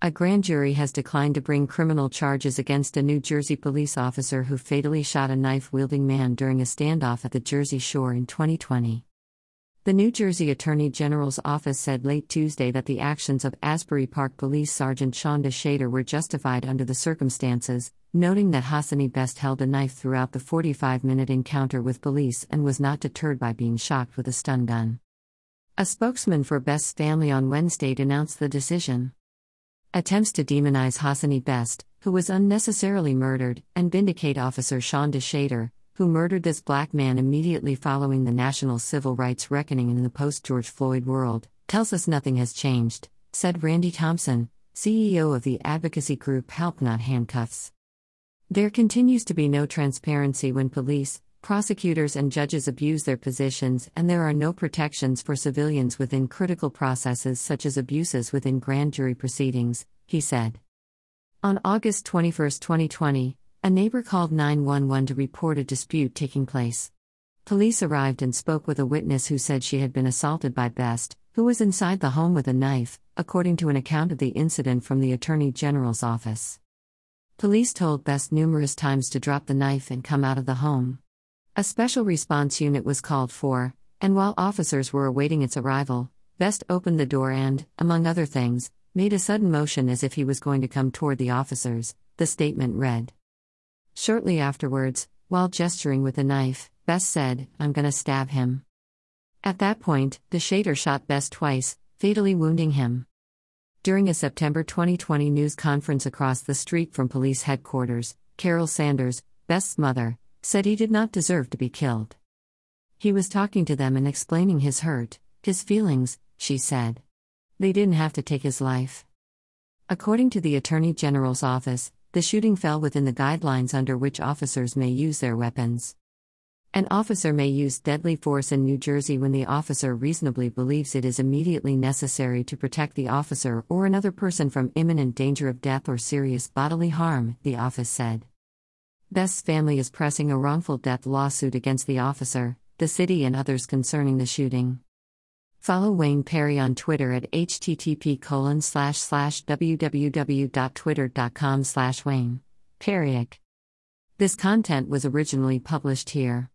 A grand jury has declined to bring criminal charges against a New Jersey police officer who fatally shot a knife wielding man during a standoff at the Jersey Shore in 2020. The New Jersey Attorney General's office said late Tuesday that the actions of Asbury Park Police Sergeant Shonda Shader were justified under the circumstances, noting that Hassani Best held a knife throughout the 45 minute encounter with police and was not deterred by being shocked with a stun gun. A spokesman for Best's family on Wednesday announced the decision. Attempts to demonize Hassani Best, who was unnecessarily murdered, and vindicate Officer Sean Shader, who murdered this black man immediately following the national civil rights reckoning in the post George Floyd world, tells us nothing has changed, said Randy Thompson, CEO of the advocacy group Help Not Handcuffs. There continues to be no transparency when police, prosecutors, and judges abuse their positions, and there are no protections for civilians within critical processes such as abuses within grand jury proceedings, he said. On August 21, 2020, a neighbor called 911 to report a dispute taking place. Police arrived and spoke with a witness who said she had been assaulted by Best, who was inside the home with a knife, according to an account of the incident from the Attorney General's office. Police told Best numerous times to drop the knife and come out of the home. A special response unit was called for, and while officers were awaiting its arrival, Best opened the door and, among other things, made a sudden motion as if he was going to come toward the officers, the statement read. Shortly afterwards, while gesturing with a knife, Best said, I'm gonna stab him. At that point, the shader shot Best twice, fatally wounding him. During a September 2020 news conference across the street from police headquarters, Carol Sanders, Best's mother, said he did not deserve to be killed. He was talking to them and explaining his hurt, his feelings, she said. They didn't have to take his life. According to the Attorney General's office, the shooting fell within the guidelines under which officers may use their weapons. An officer may use deadly force in New Jersey when the officer reasonably believes it is immediately necessary to protect the officer or another person from imminent danger of death or serious bodily harm, the office said. Best's family is pressing a wrongful death lawsuit against the officer, the city, and others concerning the shooting. Follow Wayne Perry on Twitter at http colon slash slash www.twitter.com slash Wayne. Perry. This content was originally published here.